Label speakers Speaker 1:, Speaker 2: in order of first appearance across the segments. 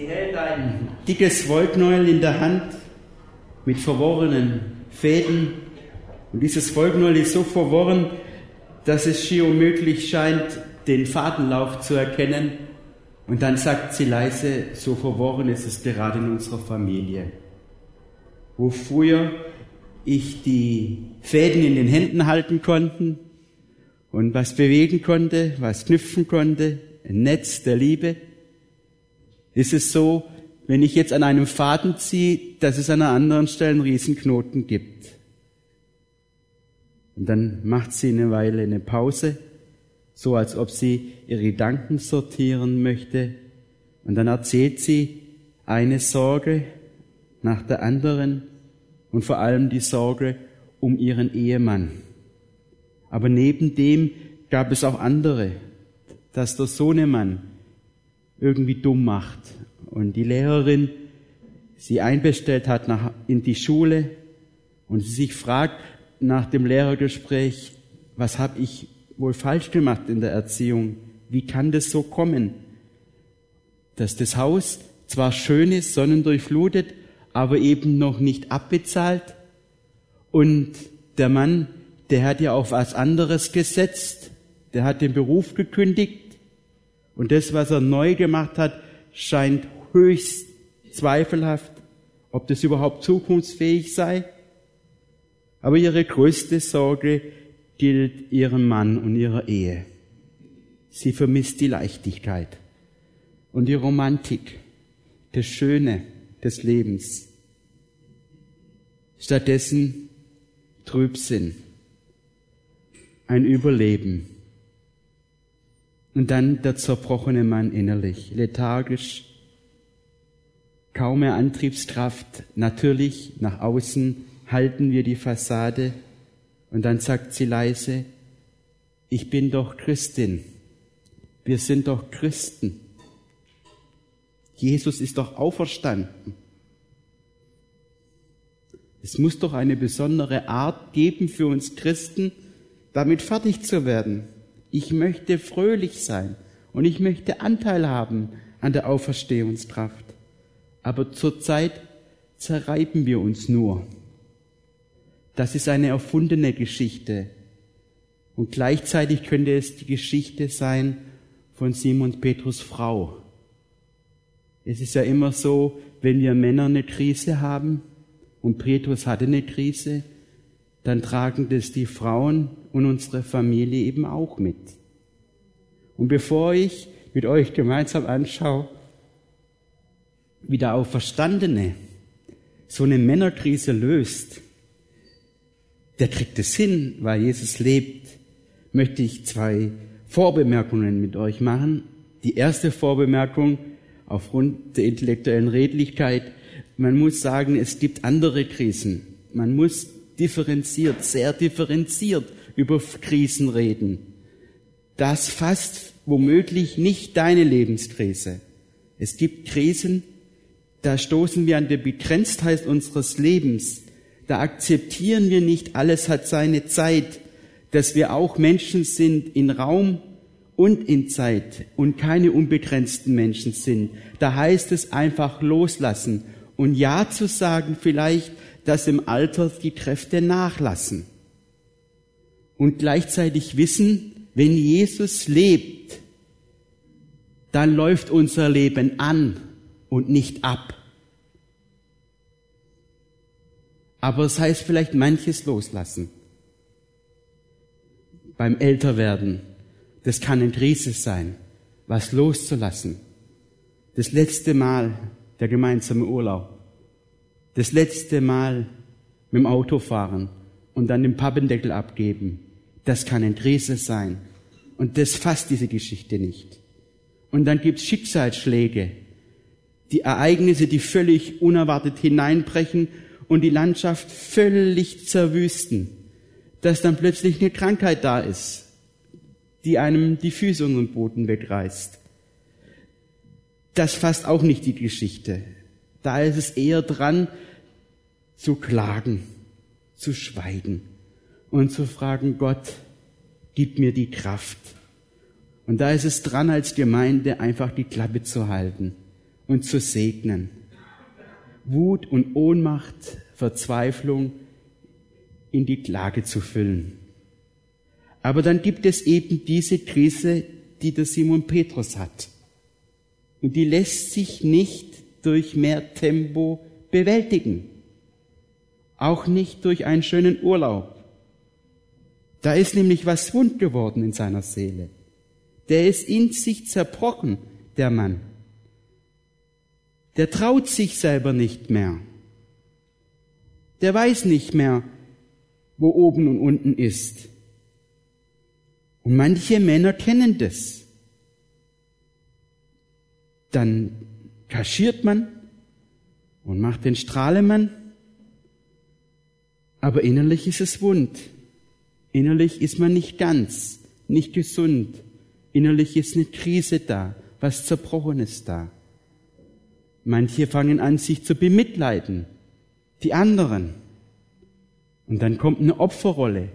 Speaker 1: Sie hält ein dickes Wollknäuel in der Hand mit verworrenen Fäden. Und dieses Wollknäuel ist so verworren, dass es schier unmöglich scheint, den Fadenlauf zu erkennen. Und dann sagt sie leise, so verworren ist es gerade in unserer Familie. Wo früher ich die Fäden in den Händen halten konnte und was bewegen konnte, was knüpfen konnte, ein Netz der Liebe, ist es so, wenn ich jetzt an einem Faden ziehe, dass es an einer anderen Stelle einen Riesenknoten gibt. Und dann macht sie eine Weile eine Pause, so als ob sie ihre Gedanken sortieren möchte. Und dann erzählt sie eine Sorge nach der anderen und vor allem die Sorge um ihren Ehemann. Aber neben dem gab es auch andere, dass der Sohnemann irgendwie dumm macht. Und die Lehrerin sie einbestellt hat nach, in die Schule und sie sich fragt nach dem Lehrergespräch, was habe ich wohl falsch gemacht in der Erziehung? Wie kann das so kommen, dass das Haus zwar schön ist, sonnendurchflutet, aber eben noch nicht abbezahlt. Und der Mann, der hat ja auf was anderes gesetzt, der hat den Beruf gekündigt und das, was er neu gemacht hat, scheint höchst zweifelhaft, ob das überhaupt zukunftsfähig sei. Aber ihre größte Sorge gilt ihrem Mann und ihrer Ehe. Sie vermisst die Leichtigkeit und die Romantik, das Schöne des Lebens. Stattdessen Trübsinn, ein Überleben und dann der zerbrochene Mann innerlich, lethargisch, kaum mehr Antriebskraft. Natürlich, nach außen halten wir die Fassade. Und dann sagt sie leise, ich bin doch Christin. Wir sind doch Christen. Jesus ist doch auferstanden. Es muss doch eine besondere Art geben für uns Christen, damit fertig zu werden. Ich möchte fröhlich sein und ich möchte Anteil haben an der Auferstehungskraft. Aber zurzeit zerreiben wir uns nur. Das ist eine erfundene Geschichte. Und gleichzeitig könnte es die Geschichte sein von Simon Petrus Frau. Es ist ja immer so, wenn wir Männer eine Krise haben, und Petrus hatte eine Krise, dann tragen das die Frauen und unsere Familie eben auch mit. Und bevor ich mit euch gemeinsam anschaue, wie der Auferstandene so eine Männerkrise löst, der kriegt es hin, weil Jesus lebt, möchte ich zwei Vorbemerkungen mit euch machen. Die erste Vorbemerkung aufgrund der intellektuellen Redlichkeit, man muss sagen, es gibt andere Krisen. Man muss differenziert, sehr differenziert über Krisen reden. Das fasst womöglich nicht deine Lebenskrise. Es gibt Krisen, da stoßen wir an der Begrenztheit unseres Lebens. Da akzeptieren wir nicht, alles hat seine Zeit, dass wir auch Menschen sind in Raum und in Zeit und keine unbegrenzten Menschen sind. Da heißt es einfach loslassen und Ja zu sagen vielleicht dass im Alter die Kräfte nachlassen. Und gleichzeitig wissen, wenn Jesus lebt, dann läuft unser Leben an und nicht ab. Aber es heißt vielleicht manches loslassen. Beim Älterwerden, das kann ein Krise sein, was loszulassen. Das letzte Mal der gemeinsame Urlaub das letzte Mal mit dem Auto fahren und dann den Pappendeckel abgeben, das kann ein Riese sein. Und das fasst diese Geschichte nicht. Und dann gibt's Schicksalsschläge, die Ereignisse, die völlig unerwartet hineinbrechen und die Landschaft völlig zerwüsten, dass dann plötzlich eine Krankheit da ist, die einem die Füße unter den Boden wegreißt. Das fasst auch nicht die Geschichte. Da ist es eher dran, zu klagen, zu schweigen und zu fragen, Gott, gib mir die Kraft. Und da ist es dran, als Gemeinde einfach die Klappe zu halten und zu segnen. Wut und Ohnmacht, Verzweiflung in die Klage zu füllen. Aber dann gibt es eben diese Krise, die der Simon Petrus hat. Und die lässt sich nicht durch mehr Tempo bewältigen. Auch nicht durch einen schönen Urlaub. Da ist nämlich was wund geworden in seiner Seele. Der ist in sich zerbrochen, der Mann. Der traut sich selber nicht mehr. Der weiß nicht mehr, wo oben und unten ist. Und manche Männer kennen das. Dann kaschiert man und macht den Strahlemann, aber innerlich ist es wund. Innerlich ist man nicht ganz, nicht gesund. Innerlich ist eine Krise da, was Zerbrochenes da. Manche fangen an, sich zu bemitleiden, die anderen. Und dann kommt eine Opferrolle.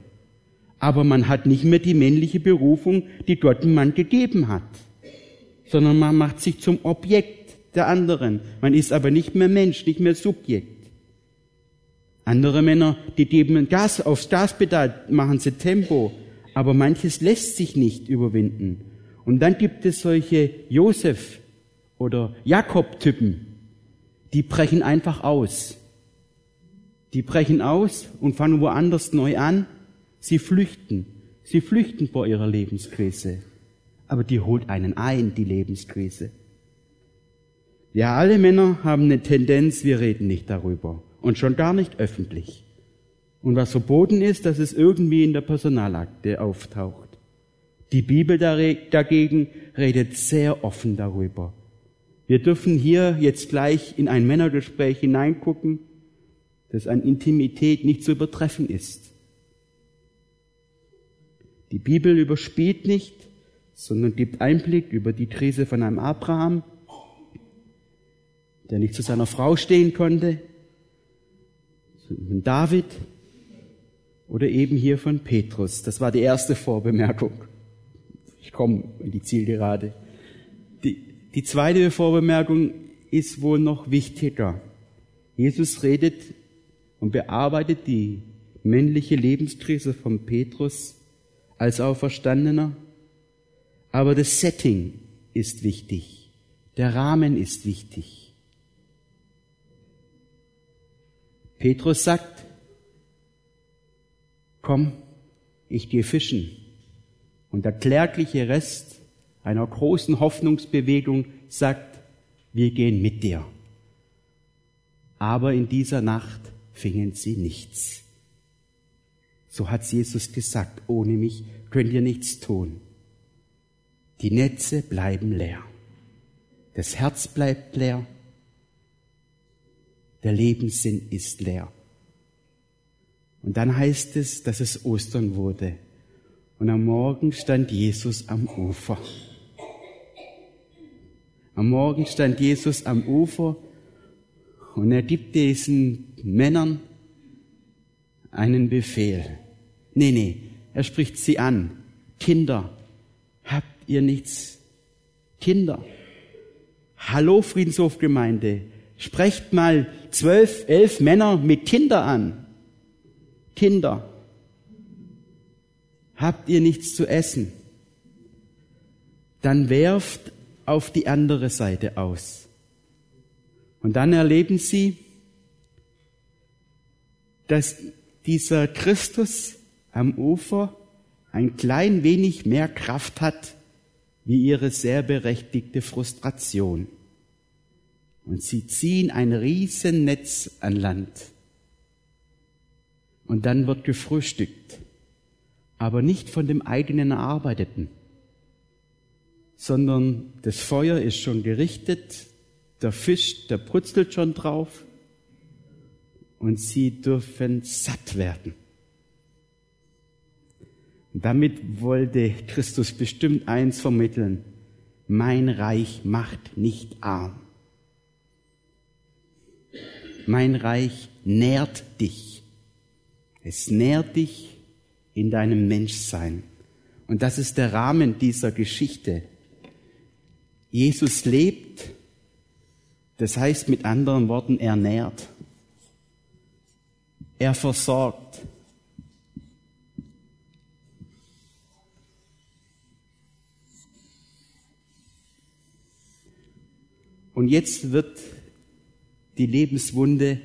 Speaker 1: Aber man hat nicht mehr die männliche Berufung, die Gott dem Mann gegeben hat, sondern man macht sich zum Objekt der anderen. Man ist aber nicht mehr Mensch, nicht mehr Subjekt. Andere Männer, die geben Gas aufs Gaspedal, machen sie Tempo, aber manches lässt sich nicht überwinden. Und dann gibt es solche Josef oder Jakob-Typen, die brechen einfach aus. Die brechen aus und fangen woanders neu an. Sie flüchten. Sie flüchten vor ihrer Lebenskrise. Aber die holt einen ein, die Lebenskrise. Ja, alle Männer haben eine Tendenz, wir reden nicht darüber und schon gar nicht öffentlich. Und was verboten ist, dass es irgendwie in der Personalakte auftaucht. Die Bibel dagegen redet sehr offen darüber. Wir dürfen hier jetzt gleich in ein Männergespräch hineingucken, das an Intimität nicht zu übertreffen ist. Die Bibel überspielt nicht, sondern gibt Einblick über die Krise von einem Abraham, der nicht zu seiner Frau stehen konnte, von David oder eben hier von Petrus. Das war die erste Vorbemerkung. Ich komme in die Zielgerade. Die, die zweite Vorbemerkung ist wohl noch wichtiger. Jesus redet und bearbeitet die männliche Lebenskrise von Petrus als Auferstandener. Aber das Setting ist wichtig. Der Rahmen ist wichtig. Petrus sagt, komm, ich gehe fischen. Und der klägliche Rest einer großen Hoffnungsbewegung sagt, wir gehen mit dir. Aber in dieser Nacht fingen sie nichts. So hat Jesus gesagt, ohne mich könnt ihr nichts tun. Die Netze bleiben leer. Das Herz bleibt leer der Lebenssinn ist leer. Und dann heißt es, dass es Ostern wurde. Und am Morgen stand Jesus am Ufer. Am Morgen stand Jesus am Ufer und er gibt diesen Männern einen Befehl. Nee, nee, er spricht sie an. Kinder, habt ihr nichts? Kinder. Hallo Friedenshofgemeinde, Sprecht mal zwölf, elf Männer mit Kinder an. Kinder, habt ihr nichts zu essen? Dann werft auf die andere Seite aus. Und dann erleben sie, dass dieser Christus am Ufer ein klein wenig mehr Kraft hat wie ihre sehr berechtigte Frustration und sie ziehen ein Riesennetz an Land. Und dann wird gefrühstückt, aber nicht von dem eigenen Erarbeiteten, sondern das Feuer ist schon gerichtet, der Fisch, der brutzelt schon drauf und sie dürfen satt werden. Damit wollte Christus bestimmt eins vermitteln. Mein Reich macht nicht arm. Mein Reich nährt dich. Es nährt dich in deinem Menschsein. Und das ist der Rahmen dieser Geschichte. Jesus lebt Das heißt mit anderen Worten, er nährt. Er versorgt. Und jetzt wird die Lebenswunde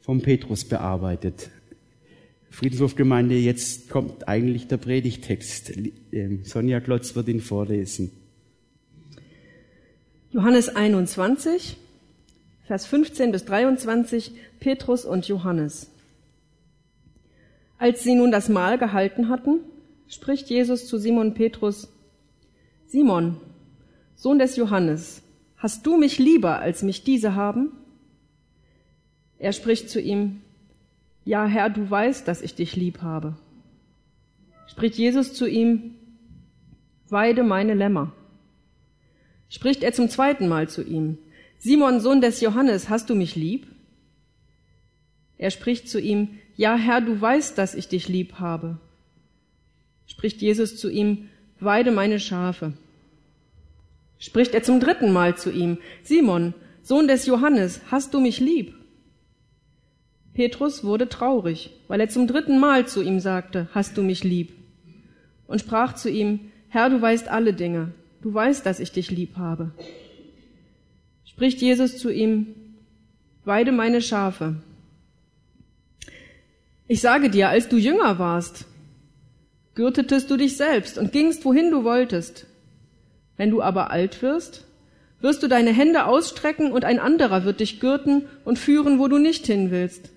Speaker 1: vom Petrus bearbeitet. Friedenshofgemeinde, jetzt kommt eigentlich der Predigtext. Ähm, Sonja Klotz wird ihn vorlesen.
Speaker 2: Johannes 21, Vers 15 bis 23, Petrus und Johannes. Als sie nun das Mahl gehalten hatten, spricht Jesus zu Simon Petrus, Simon, Sohn des Johannes, hast du mich lieber, als mich diese haben? Er spricht zu ihm, Ja, Herr, du weißt, dass ich dich lieb habe. Spricht Jesus zu ihm, Weide meine Lämmer. Spricht er zum zweiten Mal zu ihm, Simon, Sohn des Johannes, hast du mich lieb? Er spricht zu ihm, Ja, Herr, du weißt, dass ich dich lieb habe. Spricht Jesus zu ihm, Weide meine Schafe. Spricht er zum dritten Mal zu ihm, Simon, Sohn des Johannes, hast du mich lieb? Petrus wurde traurig, weil er zum dritten Mal zu ihm sagte, hast du mich lieb? Und sprach zu ihm, Herr, du weißt alle Dinge, du weißt, dass ich dich lieb habe. Spricht Jesus zu ihm, weide meine Schafe. Ich sage dir, als du jünger warst, gürtetest du dich selbst und gingst, wohin du wolltest. Wenn du aber alt wirst, wirst du deine Hände ausstrecken und ein anderer wird dich gürten und führen, wo du nicht hin willst.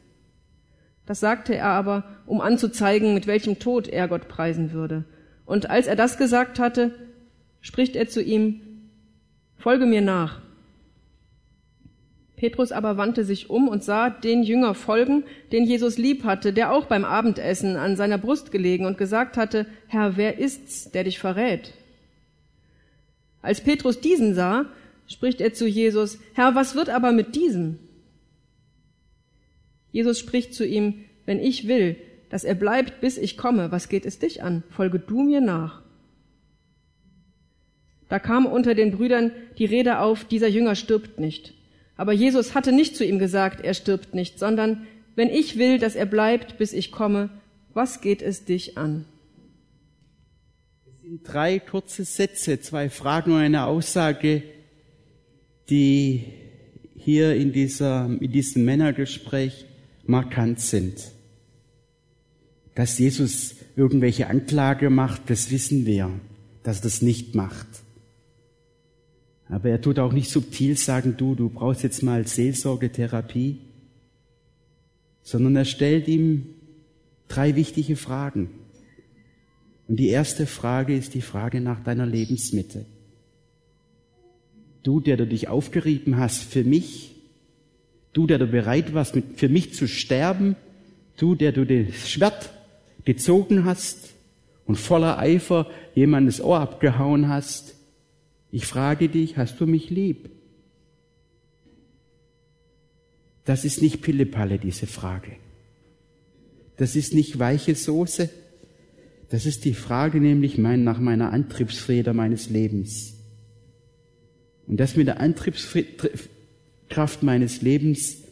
Speaker 2: Das sagte er aber, um anzuzeigen, mit welchem Tod er Gott preisen würde. Und als er das gesagt hatte, spricht er zu ihm, Folge mir nach. Petrus aber wandte sich um und sah den Jünger folgen, den Jesus lieb hatte, der auch beim Abendessen an seiner Brust gelegen und gesagt hatte, Herr, wer ist's, der dich verrät? Als Petrus diesen sah, spricht er zu Jesus, Herr, was wird aber mit diesem? Jesus spricht zu ihm, wenn ich will, dass er bleibt, bis ich komme, was geht es dich an? Folge du mir nach. Da kam unter den Brüdern die Rede auf, dieser Jünger stirbt nicht. Aber Jesus hatte nicht zu ihm gesagt, er stirbt nicht, sondern wenn ich will, dass er bleibt, bis ich komme, was geht es dich an?
Speaker 1: Es sind drei kurze Sätze, zwei Fragen und eine Aussage, die hier in, dieser, in diesem Männergespräch markant sind. Dass Jesus irgendwelche Anklage macht, das wissen wir, dass er das nicht macht. Aber er tut auch nicht subtil sagen, du, du brauchst jetzt mal Seelsorgetherapie, sondern er stellt ihm drei wichtige Fragen. Und die erste Frage ist die Frage nach deiner Lebensmitte. Du, der du dich aufgerieben hast für mich, Du, der du bereit warst, für mich zu sterben, du, der du das Schwert gezogen hast und voller Eifer jemandes Ohr abgehauen hast, ich frage dich, hast du mich lieb? Das ist nicht Pillepalle, diese Frage. Das ist nicht weiche Soße. Das ist die Frage nämlich nach meiner Antriebsfeder meines Lebens. Und das mit der Antriebsfeder Kraft meines Lebens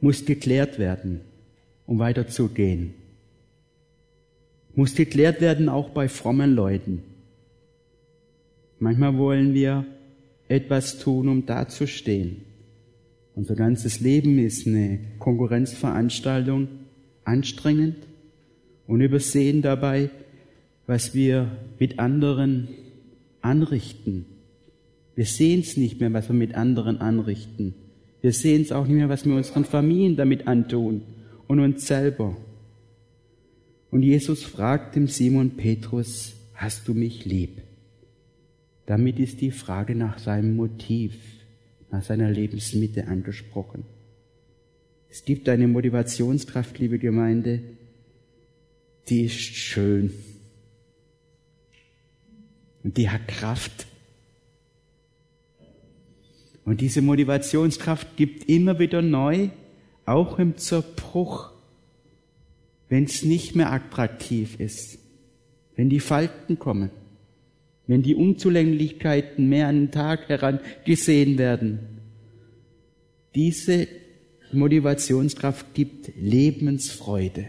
Speaker 1: muss geklärt werden, um weiterzugehen. Muss geklärt werden auch bei frommen Leuten. Manchmal wollen wir etwas tun, um dazustehen. Unser ganzes Leben ist eine Konkurrenzveranstaltung, anstrengend und übersehen dabei, was wir mit anderen anrichten wir sehen es nicht mehr, was wir mit anderen anrichten. Wir sehen es auch nicht mehr, was wir unseren Familien damit antun und uns selber. Und Jesus fragt dem Simon Petrus, hast du mich lieb? Damit ist die Frage nach seinem Motiv, nach seiner Lebensmitte angesprochen. Es gibt eine Motivationskraft, liebe Gemeinde, die ist schön. Und die hat Kraft. Und diese Motivationskraft gibt immer wieder neu, auch im Zerbruch, wenn es nicht mehr attraktiv ist, wenn die Falten kommen, wenn die Unzulänglichkeiten mehr an den Tag herangesehen werden Diese Motivationskraft gibt Lebensfreude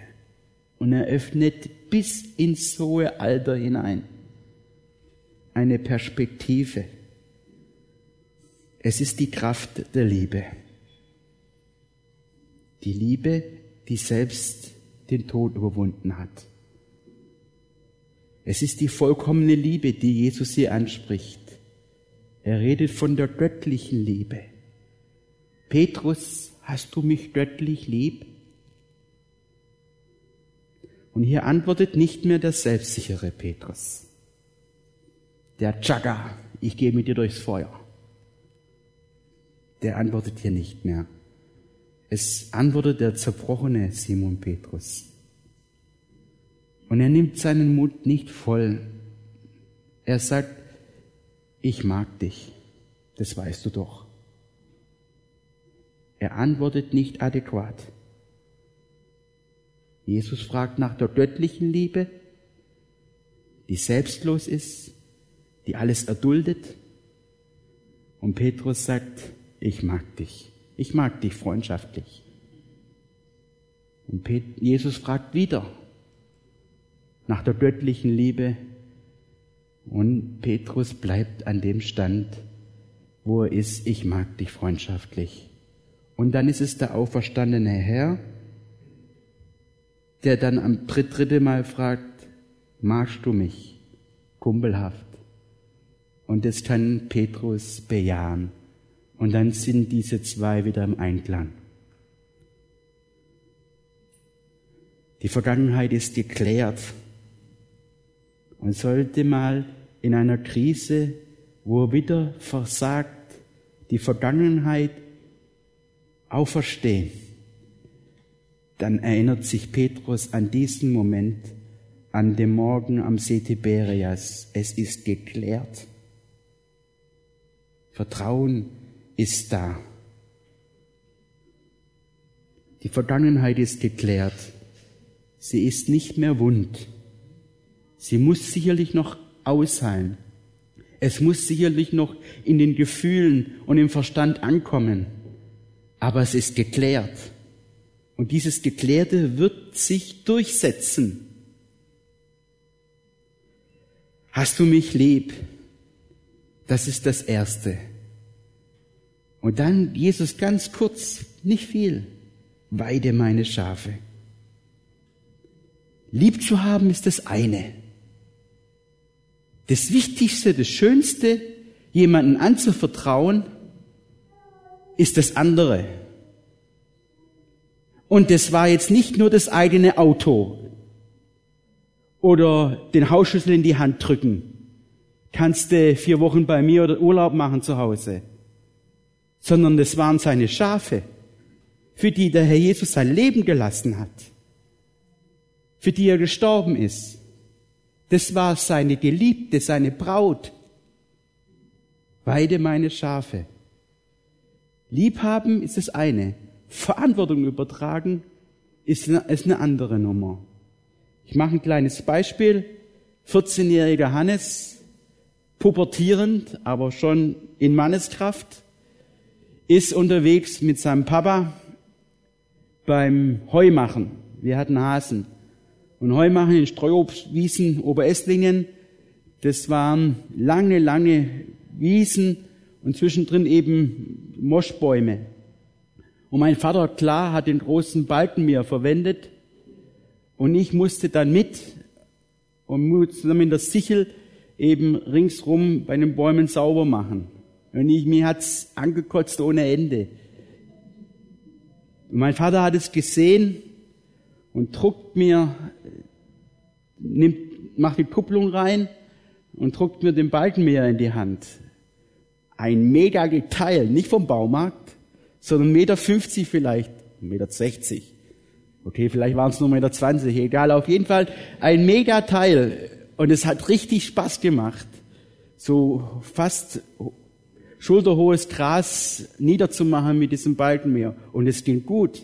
Speaker 1: und eröffnet bis ins hohe Alter hinein eine Perspektive. Es ist die Kraft der Liebe. Die Liebe, die selbst den Tod überwunden hat. Es ist die vollkommene Liebe, die Jesus hier anspricht. Er redet von der göttlichen Liebe. Petrus, hast du mich göttlich lieb? Und hier antwortet nicht mehr der selbstsichere Petrus. Der Chagga, ich gehe mit dir durchs Feuer. Der antwortet hier nicht mehr. Es antwortet der zerbrochene Simon Petrus. Und er nimmt seinen Mut nicht voll. Er sagt, ich mag dich, das weißt du doch. Er antwortet nicht adäquat. Jesus fragt nach der göttlichen Liebe, die selbstlos ist, die alles erduldet. Und Petrus sagt, ich mag dich. Ich mag dich freundschaftlich. Und Jesus fragt wieder nach der göttlichen Liebe. Und Petrus bleibt an dem Stand, wo er ist, ich mag dich freundschaftlich. Und dann ist es der auferstandene Herr, der dann am dritte Mal fragt, magst du mich? Kumpelhaft. Und das kann Petrus bejahen. Und dann sind diese zwei wieder im Einklang. Die Vergangenheit ist geklärt und sollte mal in einer Krise, wo er wieder versagt, die Vergangenheit auferstehen. Dann erinnert sich Petrus an diesen Moment, an dem Morgen am See Tiberias. Es ist geklärt. Vertrauen ist da. Die Vergangenheit ist geklärt. Sie ist nicht mehr wund. Sie muss sicherlich noch ausheilen. Es muss sicherlich noch in den Gefühlen und im Verstand ankommen. Aber es ist geklärt. Und dieses Geklärte wird sich durchsetzen. Hast du mich lieb? Das ist das Erste. Und dann Jesus ganz kurz, nicht viel, weide meine Schafe. Lieb zu haben ist das eine. Das Wichtigste, das Schönste, jemanden anzuvertrauen, ist das andere. Und das war jetzt nicht nur das eigene Auto oder den Hausschlüssel in die Hand drücken. Kannst du vier Wochen bei mir oder Urlaub machen zu Hause sondern es waren seine Schafe, für die der Herr Jesus sein Leben gelassen hat, für die er gestorben ist. Das war seine Geliebte, seine Braut. Weide meine Schafe. Liebhaben ist das eine. Verantwortung übertragen ist eine, ist eine andere Nummer. Ich mache ein kleines Beispiel. 14-jähriger Hannes, pubertierend, aber schon in Manneskraft, ist unterwegs mit seinem Papa beim Heumachen. Wir hatten Hasen. Und Heumachen in Streuobstwiesen Oberesslingen, das waren lange, lange Wiesen und zwischendrin eben Moschbäume. Und mein Vater, klar, hat den großen Balken mir verwendet und ich musste dann mit und dann mit der Sichel eben ringsrum bei den Bäumen sauber machen. Und ich, mir hat's angekotzt ohne Ende. Und mein Vater hat es gesehen und druckt mir, nimmt, macht die Kupplung rein und druckt mir den Balkenmäher in die Hand. Ein mega Teil, nicht vom Baumarkt, sondern Meter 50 vielleicht, Meter 60. Okay, vielleicht waren es nur Meter 20, egal, auf jeden Fall ein mega Teil. Und es hat richtig Spaß gemacht. So fast schulterhohes Gras niederzumachen mit diesem Balkenmeer. Und es ging gut.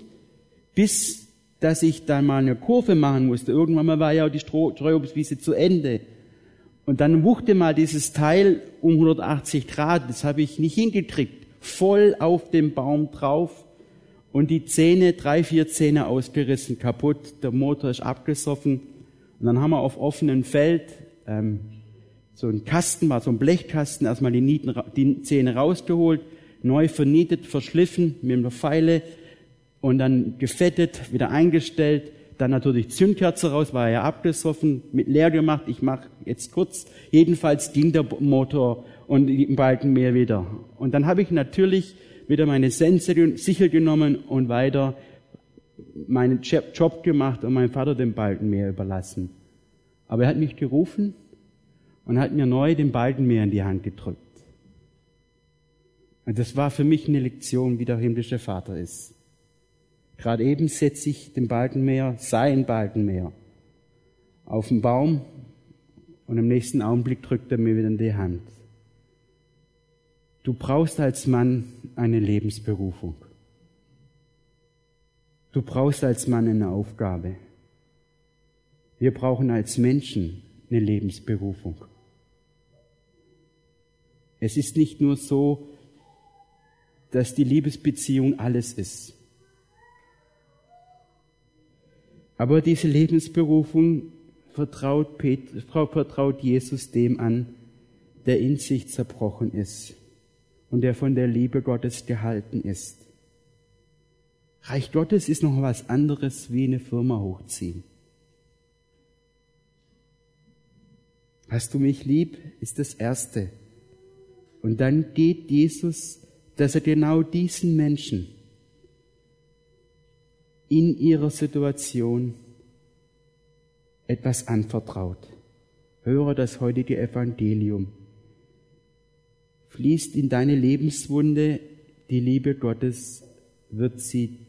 Speaker 1: Bis, dass ich dann mal eine Kurve machen musste. Irgendwann mal war ja die Streuobstwiese zu Ende. Und dann wuchte mal dieses Teil um 180 Grad. Das habe ich nicht hingekriegt. voll auf dem Baum drauf und die Zähne, drei, vier Zähne ausgerissen, kaputt, der Motor ist abgesoffen. Und dann haben wir auf offenem Feld ähm, so ein Kasten, war so ein Blechkasten, erstmal die, Nieten, die Zähne rausgeholt, neu vernietet, verschliffen mit einer Pfeile und dann gefettet, wieder eingestellt, dann natürlich Zündkerze raus, war ja abgesoffen, mit leer gemacht. Ich mache jetzt kurz. Jedenfalls ging der Motor und Balken mehr wieder. Und dann habe ich natürlich wieder meine Sense sicher genommen und weiter meinen Job gemacht und meinem Vater den Balken mehr überlassen. Aber er hat mich gerufen und hat mir neu den Balken mehr in die Hand gedrückt. Und das war für mich eine Lektion, wie der himmlische Vater ist. Gerade eben setze ich den Balkenmeer, sein Balkenmeer, auf den Baum und im nächsten Augenblick drückt er mir wieder in die Hand. Du brauchst als Mann eine Lebensberufung. Du brauchst als Mann eine Aufgabe. Wir brauchen als Menschen eine Lebensberufung. Es ist nicht nur so, dass die Liebesbeziehung alles ist. Aber diese Lebensberufung vertraut, Petrus, vertraut Jesus dem an, der in sich zerbrochen ist und der von der Liebe Gottes gehalten ist. Reich Gottes ist noch was anderes wie eine Firma hochziehen. Hast du mich lieb, ist das Erste. Und dann geht Jesus, dass er genau diesen Menschen in ihrer Situation etwas anvertraut. Höre das heutige Evangelium. Fließt in deine Lebenswunde die Liebe Gottes, wird sie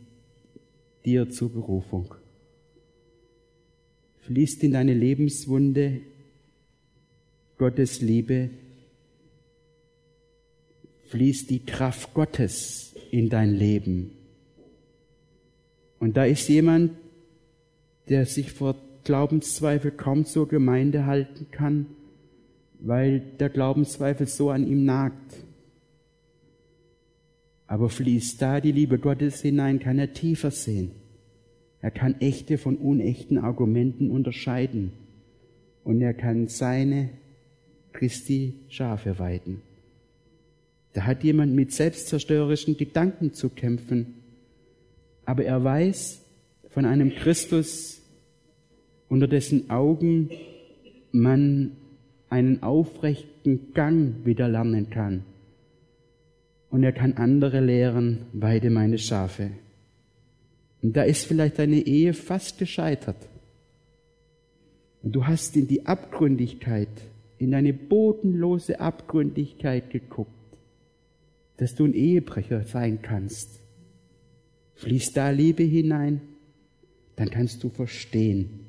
Speaker 1: dir zur Berufung. Fließt in deine Lebenswunde Gottes Liebe, fließt die Kraft Gottes in dein Leben. Und da ist jemand, der sich vor Glaubenszweifel kaum zur Gemeinde halten kann, weil der Glaubenszweifel so an ihm nagt. Aber fließt da die Liebe Gottes hinein, kann er tiefer sehen. Er kann echte von unechten Argumenten unterscheiden. Und er kann seine Christi Schafe weiden. Da hat jemand mit selbstzerstörerischen Gedanken zu kämpfen. Aber er weiß von einem Christus, unter dessen Augen man einen aufrechten Gang wieder lernen kann. Und er kann andere lehren, weide meine Schafe. Und da ist vielleicht deine Ehe fast gescheitert. Und du hast in die Abgründigkeit, in deine bodenlose Abgründigkeit geguckt, dass du ein Ehebrecher sein kannst. Fließt da Liebe hinein, dann kannst du verstehen,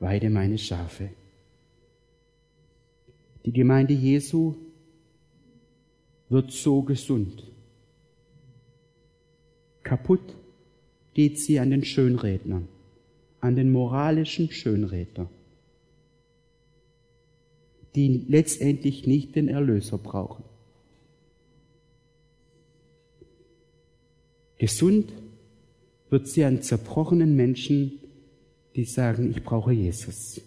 Speaker 1: weide meine Schafe. Die Gemeinde Jesu wird so gesund. Kaputt geht sie an den Schönrednern, an den moralischen Schönredner, die letztendlich nicht den Erlöser brauchen. Gesund wird sie an zerbrochenen Menschen, die sagen, ich brauche Jesus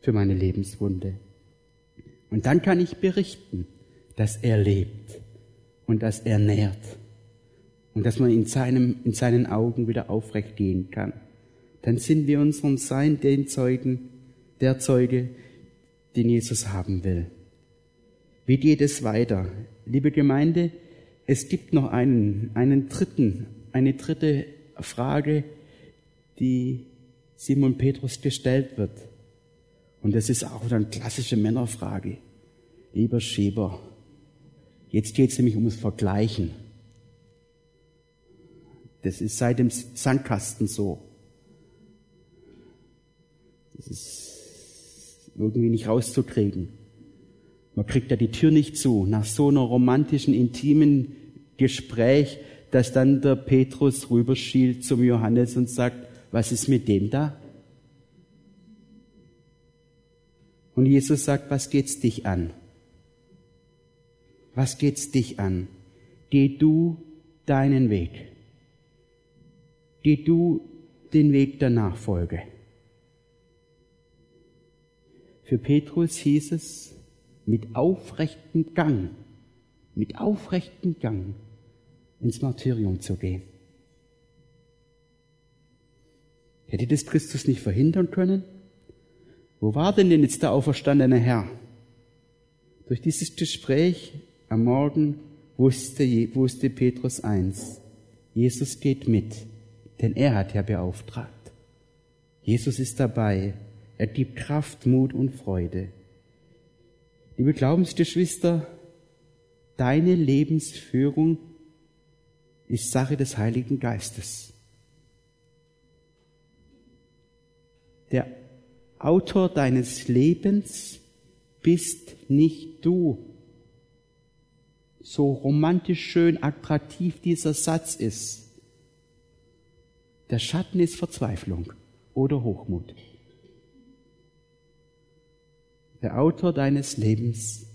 Speaker 1: für meine Lebenswunde. Und dann kann ich berichten, dass er lebt und dass er nährt und dass man in, seinem, in seinen Augen wieder aufrecht gehen kann. Dann sind wir unserem Sein den Zeugen, der Zeuge, den Jesus haben will. Wie geht es weiter? Liebe Gemeinde, es gibt noch einen, einen dritten, eine dritte Frage, die Simon Petrus gestellt wird. Und das ist auch eine klassische Männerfrage. Lieber Schieber, jetzt geht es nämlich ums Vergleichen. Das ist seit dem Sandkasten so. Das ist irgendwie nicht rauszukriegen. Man kriegt ja die Tür nicht zu. Nach so einer romantischen, intimen Gespräch, dass dann der Petrus rüberschielt zum Johannes und sagt, was ist mit dem da? Und Jesus sagt, was geht's dich an? Was geht's dich an? Geh du deinen Weg. Geh du den Weg der Nachfolge. Für Petrus hieß es, mit aufrechtem Gang, mit aufrechtem Gang ins Martyrium zu gehen. Hätte das Christus nicht verhindern können? Wo war denn denn jetzt der auferstandene Herr? Durch dieses Gespräch am Morgen wusste, wusste Petrus eins. Jesus geht mit, denn er hat ja beauftragt. Jesus ist dabei. Er gibt Kraft, Mut und Freude. Liebe Glaubensgeschwister, deine Lebensführung ist Sache des Heiligen Geistes. Der Autor deines Lebens bist nicht du. So romantisch schön attraktiv dieser Satz ist. Der Schatten ist Verzweiflung oder Hochmut. Der Autor deines Lebens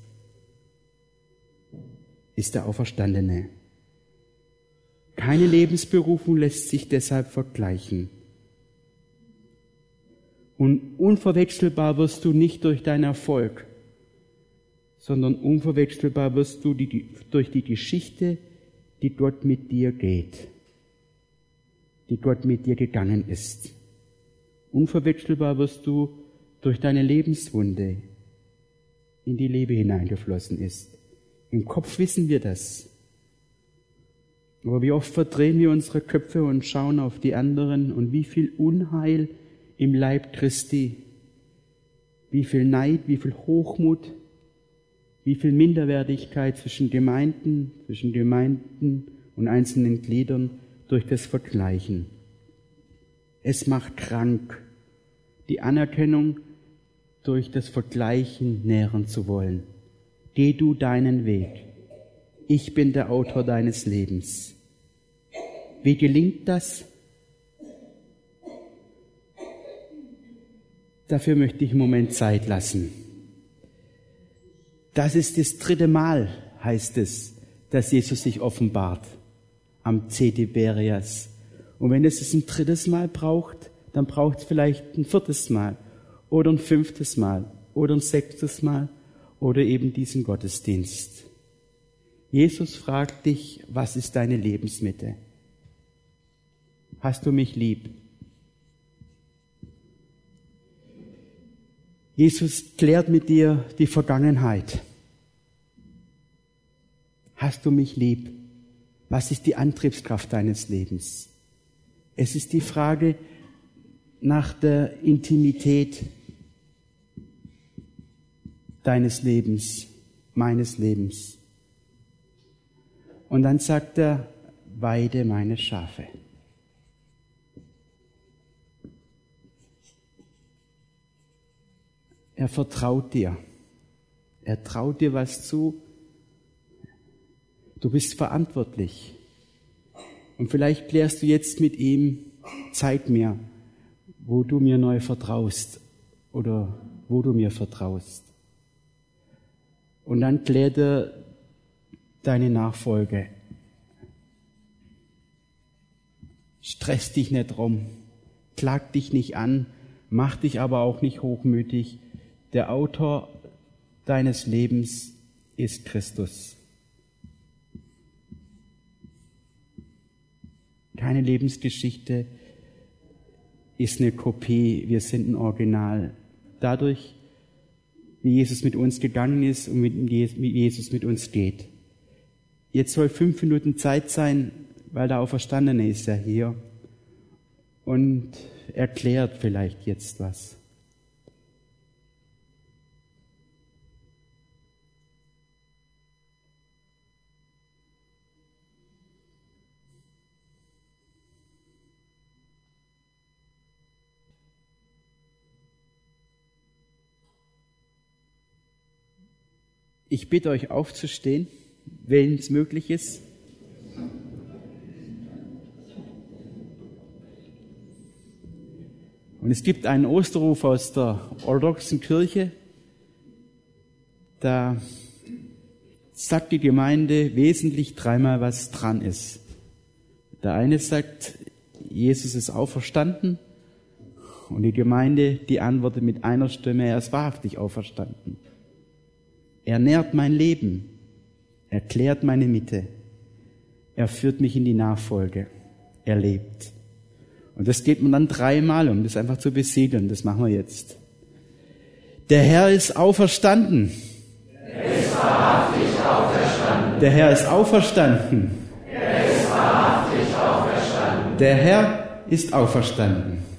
Speaker 1: ist der Auferstandene. Keine Lebensberufung lässt sich deshalb vergleichen. Und unverwechselbar wirst du nicht durch deinen Erfolg, sondern unverwechselbar wirst du die, durch die Geschichte, die Gott mit dir geht, die Gott mit dir gegangen ist. Unverwechselbar wirst du durch deine Lebenswunde, in die Liebe hineingeflossen ist. Im Kopf wissen wir das. Aber wie oft verdrehen wir unsere Köpfe und schauen auf die anderen und wie viel Unheil im Leib Christi, wie viel Neid, wie viel Hochmut, wie viel Minderwertigkeit zwischen Gemeinden, zwischen Gemeinden und einzelnen Gliedern durch das Vergleichen. Es macht krank, die Anerkennung durch das Vergleichen nähren zu wollen. Geh du deinen Weg. Ich bin der Autor deines Lebens. Wie gelingt das? Dafür möchte ich einen Moment Zeit lassen. Das ist das dritte Mal, heißt es, dass Jesus sich offenbart am C. Tiberias. Und wenn es ein drittes Mal braucht, dann braucht es vielleicht ein viertes Mal oder ein fünftes Mal oder ein sechstes Mal oder eben diesen Gottesdienst. Jesus fragt dich, was ist deine Lebensmitte? Hast du mich lieb? Jesus klärt mit dir die Vergangenheit. Hast du mich lieb? Was ist die Antriebskraft deines Lebens? Es ist die Frage nach der Intimität deines Lebens, meines Lebens. Und dann sagt er, weide meine Schafe. Er vertraut dir. Er traut dir was zu. Du bist verantwortlich. Und vielleicht klärst du jetzt mit ihm, zeig mir, wo du mir neu vertraust oder wo du mir vertraust. Und dann klärt er deine Nachfolge. Stress dich nicht rum, klag dich nicht an, mach dich aber auch nicht hochmütig, der Autor deines Lebens ist Christus. Keine Lebensgeschichte ist eine Kopie, wir sind ein Original. Dadurch, wie Jesus mit uns gegangen ist und wie Jesus mit uns geht. Jetzt soll fünf Minuten Zeit sein, weil der Auferstandene ist ja hier und erklärt vielleicht jetzt was. Ich bitte euch aufzustehen, wenn es möglich ist. Und es gibt einen Osterruf aus der orthodoxen Kirche, da sagt die Gemeinde wesentlich dreimal, was dran ist. Der eine sagt, Jesus ist auferstanden. Und die Gemeinde, die antwortet mit einer Stimme, er ist wahrhaftig auferstanden. Er nährt mein Leben. Er klärt meine Mitte. Er führt mich in die Nachfolge. Er lebt. Und das geht man dann dreimal, um das einfach zu besiedeln. Das machen wir jetzt. Der Herr ist auferstanden.
Speaker 3: Er ist wahrhaftig auferstanden.
Speaker 1: Der Herr ist auferstanden.
Speaker 3: Er ist wahrhaftig auferstanden.
Speaker 1: Der Herr ist.
Speaker 3: Er auferstanden.